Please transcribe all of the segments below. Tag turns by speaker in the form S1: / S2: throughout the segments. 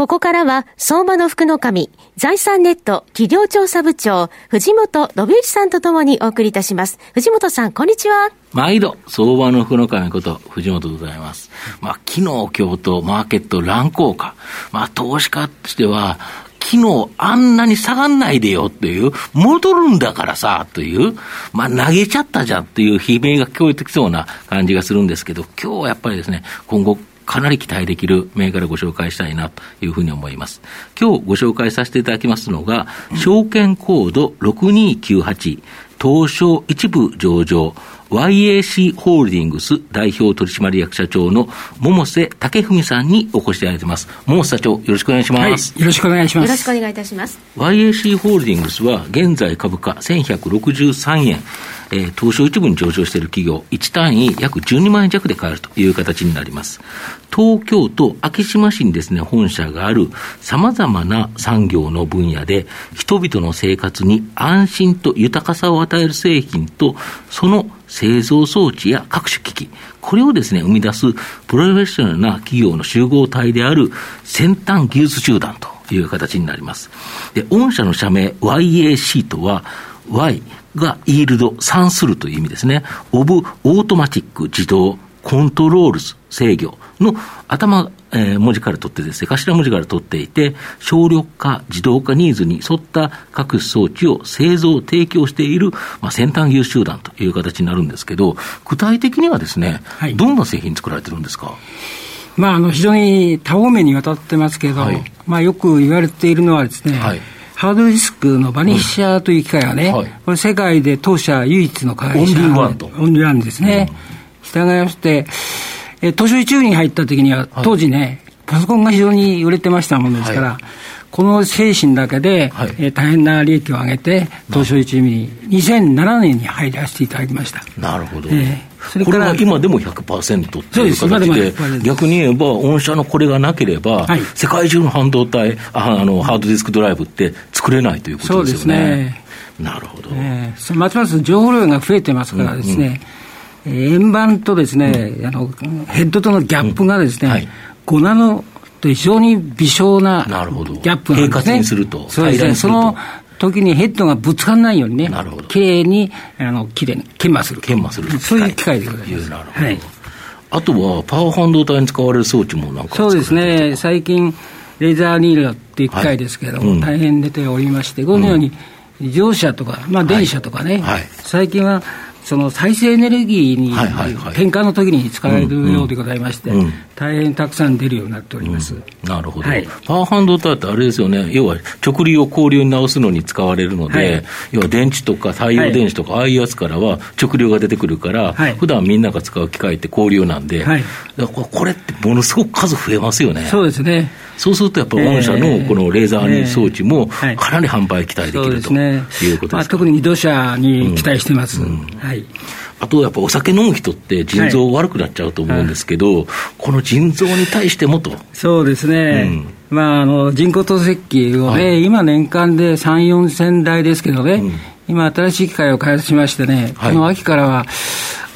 S1: ここからは、相場の福の神、財産ネット企業調査部長、藤本信之さんとともにお送りいたします。藤本さん、こんにちは。
S2: 毎度、相場の福の神こと、藤本でございます。まあ、昨日、今日とマーケット乱高下。まあ、投資家としては、昨日あんなに下がんないでよっていう、戻るんだからさ、という、まあ投げちゃったじゃんっていう悲鳴が聞こえてきそうな感じがするんですけど、今日はやっぱりですね、今後かなり期待できる銘柄ご紹介したいなというふうに思います。今日ご紹介させていただきますのが、証券コード6298、東証一部上場、YAC ホールディングス代表取締役社長の百瀬武文さんにお越しいただいてます。百瀬社長、よろしくお願いします、
S3: はい。よろしくお願いします。
S1: よろしくお願いいたします。
S2: YAC ホールディングスは現在株価1163円。えー、東証一部に上場している企業、1単位約12万円弱で買えるという形になります。東京都昭島市にですね、本社がある様々な産業の分野で、人々の生活に安心と豊かさを与える製品と、その製造装置や各種機器、これをですね、生み出すプロフェッショナルな企業の集合体である先端技術集団という形になります。で、御社の社名 YAC とは、Y がイールド、算するという意味ですね。of Automatic 自動 Controls 制御の頭、えー、文字から取ってですね、頭文字から取っていて、省力化、自動化ニーズに沿った各種装置を製造、提供している、まあ、先端技術集団という形になるんですけど、具体的にはですね、はい、どんな製品作られてるんですか？
S3: まあ、あの非常に多方面にわたってますけど、はい、まあ、よく言われているのはですね、はいハードディスクのバニッシャーという機械はね、はい、これ世界で当社唯一の会社。オンリーワンと。オンリーワンですね。従いまして、え図書一部に入った時には、当時ね、パソコンが非常に売れてましたものですから、はい、この精神だけで、はい、え大変な利益を上げて、東証一部に2007年に入らせていただきました。
S2: なるほど。えーこれは今でも100%っていう形で、逆に言えば、御社のこれがなければ、はい、世界中の半導体あの、ハードディスクドライブって作れないということですよね。ね。なるほど、え
S3: ー、ますます情報量が増えてますからですね、うんうん、円盤とですね、うん、あのヘッドとのギャップがですね、うん。はい、5ナノと非常に微小なギャップなんですね。にすると。そうですね。その時にヘッドがぶつからないようにね、なるほどきれいに、あの、きれいに研磨する。
S2: 研磨する。
S3: そういう機械でございます。
S2: なるほど。はい。あとは、パワー半導体に使われる装置もなんか
S3: そうですね。最近、レーザーニーラーっていう機械ですけれども、はいうん、大変出ておりまして、このように、自動車とか、まあ電車とかね、はいはい、最近はその再生エネルギーに転換の時に使われるようでございまして、大変たくさん出るようになっております、うん、
S2: なるほど、はい、パワー半導体ってあれですよね、要は直流を交流に直すのに使われるので、はい、要は電池とか太陽電池とか、ああいうやつからは直流が出てくるから、はい、普段みんなが使う機械って交流なんで、はい、これってものすごく数増えますよね。
S3: そうですね
S2: そうするとやっぱり御社のこのレーザー装置もかなり販売期待できる、えー、ということですか、まあ、
S3: 特に自動車に期待してます。うん。うん、はい。
S2: あとやっぱお酒飲む人って腎臓悪くなっちゃうと思うんですけど、はい、この腎臓に対してもと。
S3: そうですね。うん、まあ、あの、人工透析機をね、はい、今年間で3、4千台ですけどね、うん、今新しい機械を開発しましてね、この秋からは、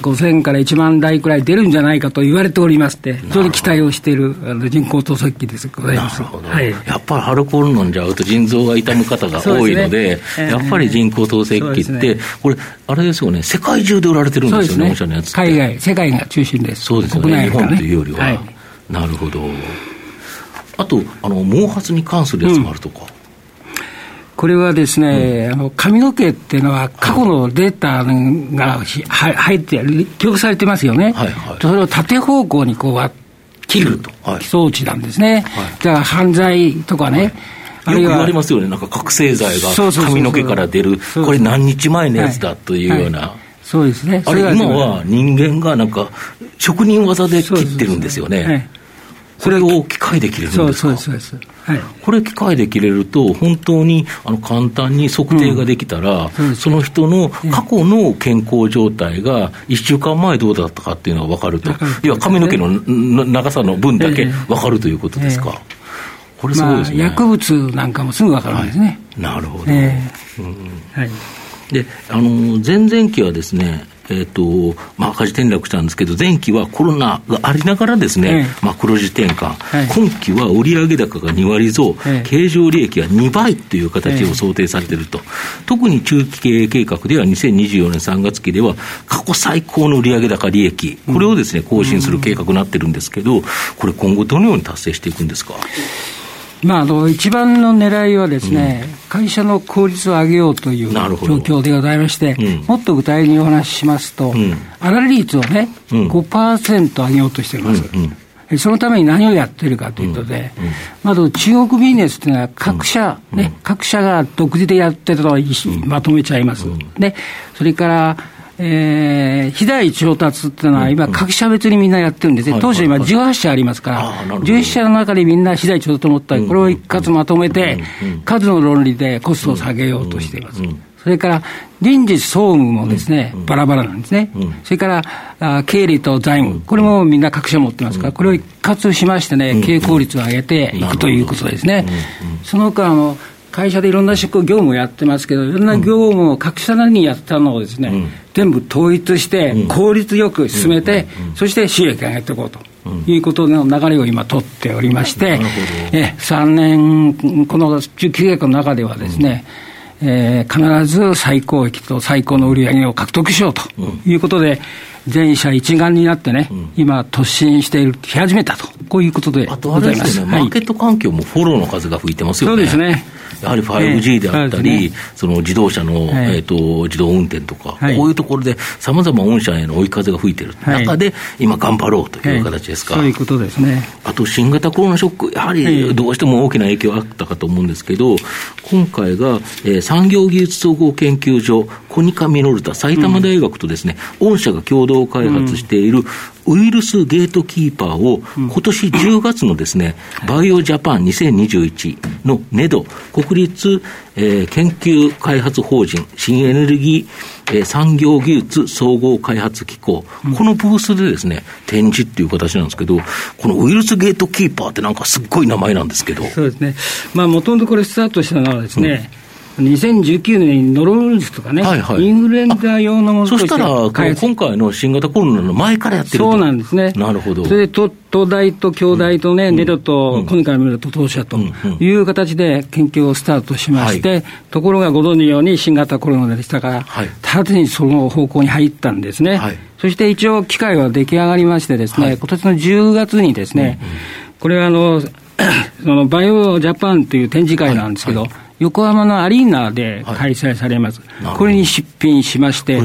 S3: 5000から1万台くらい出るんじゃないかと言われておりまして、非常に期待をしているあの人工透析機です。ございます。
S2: はい、やっぱりアルコール飲んじゃうと腎臓が痛む方が多いので、でね、やっぱり人工透析機って、ね、これ、あれですよね、世界中で売られてるんですよね、ね。の
S3: 海外、世界が中心です。
S2: そうですよね、日本というよりは。はい、なるほど。あと、あの毛髪に関するやつもあるとか。うん
S3: これはですね、うん、あの髪の毛っていうのは、過去のデータが入って、記録されてますよね、はいはい、それを縦方向にこう切る装置なんですね、はい、だから犯罪とかね、
S2: はい、よく言われますよね、なんか覚醒剤が髪の毛から出る、これ何日前のやつだというような。はい。はい
S3: そうですね。
S2: あれ、今は人間がなんか、職人技で切ってるんですよね。これを機械で切れるんですか？
S3: そうそうです。
S2: はい、これ機械で切れると、本当にあの簡単に測定ができたら、うん、その人の過去の健康状態が1週間前どうだったかっていうのが分かると、要は髪の毛の長さの分だけ分かるということですか？
S3: これすごいですね、まあ、薬物なんかもすぐ分かるんですね。
S2: はい、なるほど、えー、うん、はい。であの前々期はですね、えーとまあ、赤字転落したんですけど、前期はコロナがありながらですね、まあ、黒字転換、はい、今期は売上高が2割増、経常利益は2倍という形を想定されていると、特に中期経営計画では2024年3月期では、過去最高の売上高利益、これをですね更新する計画になってるんですけど、これ、今後、どのように達成していくんですか？
S3: まあ、あの一番の狙いはですね、うん、会社の効率を上げようという状況でございまして、うん、もっと具体的にお話ししますと、粗利率をね、うん、5%上げようとしています。うんうん、そのために何をやってるかということで、まず中国ビジネスというのは各社、ね、各社が独自でやってるのをまとめちゃいます。で、それから、えー、肥大調達っていうのは、今、各社別にみんなやってるんですね、当初、今、18社ありますから、11社の中でみんな肥大調達と思ったら、これを一括まとめて、数の論理でコストを下げようとしています。それから臨時総務もですね、バラバラなんですね。それからあ経理と財務、これもみんな各社持ってますから、これを一括しましてね、経営効率を上げていくということですね。その他の会社でいろんな職業務をやってますけど、いろんな業務を各社なりにやったのをですね、うん、全部統一して、効率よく進めて、そして収益を上げていこうと。いうことの流れを今取っておりまして、え3年、この中期計画の中ではですね、えー、必ず最高益と最高の売り上げを獲得しようということで、全社一丸になってね、うん、今、突進している、来始めたと、こういうことでございます。あと
S2: あれですね、マーケット環境もフォローの数が吹いてますよね。
S3: そうですね。
S2: やはり 5G であったり、その自動車の、えー、と自動運転とか、こういうところでさまざま御社への追い風が吹いてる中で、今、頑張ろうという形ですか、
S3: そういうことですね。
S2: あと、新型コロナショック、やはりどうしても大きな影響があったかと思うんですけど、今回が、えー、産業技術総合研究所、コニカミノルタ、埼玉大学とですね、御社が共同開発している、ウイルスゲートキーパーを、今年10月のですね、バイオジャパン2021のネド、国立、えー、研究開発法人新エネルギー、えー、産業技術総合開発機構、このブースでですね、展示っていう形なんですけど、このウイルスゲートキーパーってなんかすっごい名前なんですけど。
S3: そうですね。まあ、もともとこれスタートしたのはですね、うん2019年にノロウイルスとかね、はいはい、インフルエンザ用のもの
S2: としてそしたら、今回の新型コロナの前からやってる
S3: そうなんですね。
S2: なるほど。
S3: それで、東大と京大とね、うん、ネドと、コニカミルと当社という形で研究をスタートしまして、はい、ところがご存じのように新型コロナでしたから、はい、直ちにその方向に入ったんですね。はい、そして一応、機械は出来上がりましてですね、はい、今年の10月にですね、うんうん、これはあの、そのバイオジャパンという展示会なんですけど、横浜のアリーナで開催されます、はい、これに出品しまして。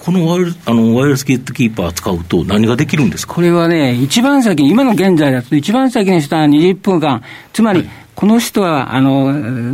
S2: このワイあのワイヤレスゲートキーパー使うと何ができるんですか？
S3: これはね、一番先に、今の現在だと、一番先にした20分間、つまり、この人はあの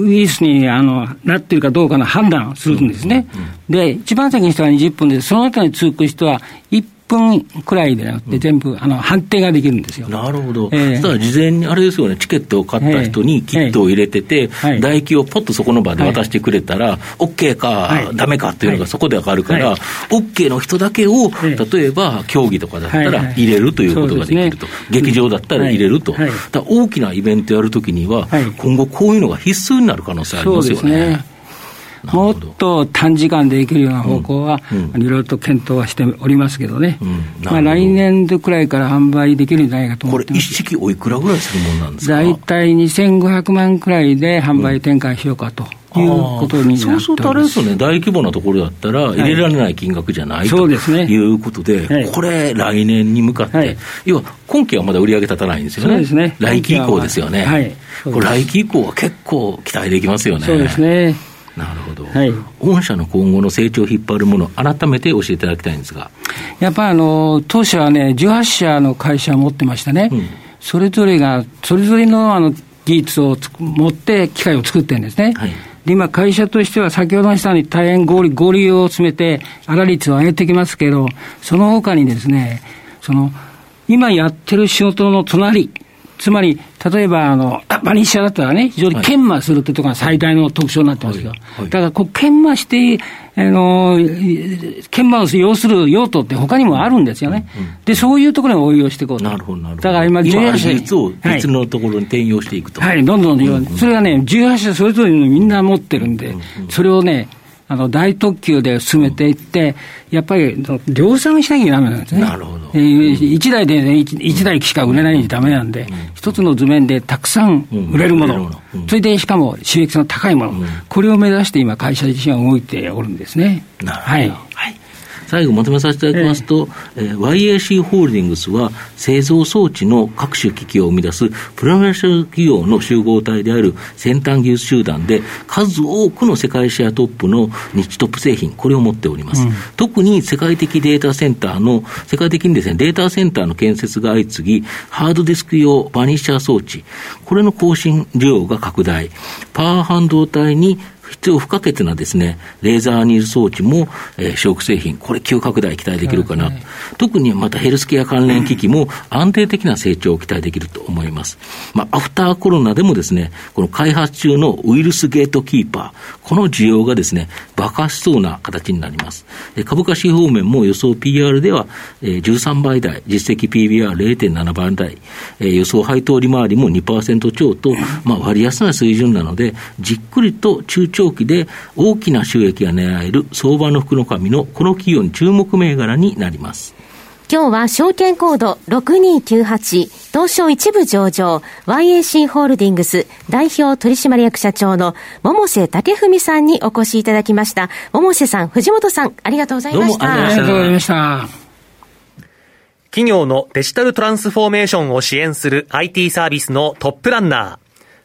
S3: ウイルスにあのなっているかどうかの判断をするんですね。うんうんうん、で、一番先に人は20分で、その後に続く人は1分くらいでなくて、全部、あの判定ができるんですよ。
S2: なるほど。えー、たら事前にあれですよね、チケットを買った人にキットを入れてて、唾液をポッとそこの場で渡してくれたら、OK か、ダメかっていうのがそこでわかるから、OK の人だけを、例えば競技とかだったら入れるということができると。劇場だったら入れると。大きなイベントやるときには、今後こういうのが必須になる可能性ありますよね。
S3: もっと短時間でできるような方向は、いろいろと検討はしておりますけどね、まあ、来年度くらいから販売できるんじゃないかと思って
S2: これ、一式おいくらぐらいするものなんですか？
S3: 大体2500万くらいで販売展開しようかと。いうことに
S2: そうするとあれですよね、大規模なところだったら、入れられない金額じゃない、はい、ということで、はい、これ、来年に向かって、はい、要は今期はまだ売り上げ立たないんですよね、ね。来期以降ですよね、はい、これ、来期以降は結構期待できますよね。
S3: そうですね
S2: なるほど、はい、御社の今後の成長を引っ張るもの、改めて教えていただきたいんですが。
S3: やっぱりあの当社はね、18社の会社を持ってましてね、うん、それぞれが、それぞれのあの技術を持って機械を作ってるんですね。はい。で今、会社としては先ほどの下に大変合理合理を詰めて、粗率を上げてきますけど、その他にですね、その今やってる仕事の隣、つまり、例えば、あの、バニッシャだったらね、非常に研磨するってところが最大の特徴になってますけど、はいはい、だから、こう、研磨して、あの、研磨を要する用途って他にもあるんですよね。うんうん、で、そういうところに応用していこうと。
S2: なるほど、なるほど。だから今、18社。技術を別のところに転用していくと。
S3: はい、はい、どんどん、うんうん、それがね、18社それぞれのみんな持ってるんで、うんうん、それをね、あの大特急で進めていって、やっぱり量産しなきゃだめなんですね。なるほど。えー、1台でね1、1台しか売れないんだめなんで、一、つの図面でたくさん売れるもの、それでしかも収益性の高いもの、これを目指して今、会社自身は動いておるんですね。
S2: なるほど。はい最後まとめさせていただきますと、えー、YAC ホールディングスは製造装置の各種機器を生み出すプロフェッショナル企業の集合体である先端技術集団で数多くの世界シェアトップの日トップ製品、これを持っております。うん、特に世界的データセンターの、世界的にですね、データセンターの建設が相次ぎ、ハードディスク用バニッシャー装置、これの更新量が拡大、パワー半導体に必要不可欠なですね、レーザーニーズ装置も、えー、食製品、これ急拡大期待できるかな。ね、特にまたヘルスケア関連機器も安定的な成長を期待できると思います。まあ、アフターコロナでもですね、この開発中のウイルスゲートキーパー、この需要がですね、爆発しそうな形になります。株価指標面も予想 PR では、えー、13倍台、実績 PBR0.7 倍台、えー、予想配当利回りも2%超と、まあ、割安な水準なので、じっくりと中長期で大きな収益が狙える相場の福の神のこの企業に注目銘柄になります。
S1: 今日は証券コード6298東証一部上場 YAC ホールディングス代表取締役社長の桃瀬武文さんにお越しいただきました。桃瀬さん、藤本さん、ありがとうございました。
S3: ありがとうございました。
S4: 企業のデジタルトランスフォーメーションを支援する IT サービスのトップランナー。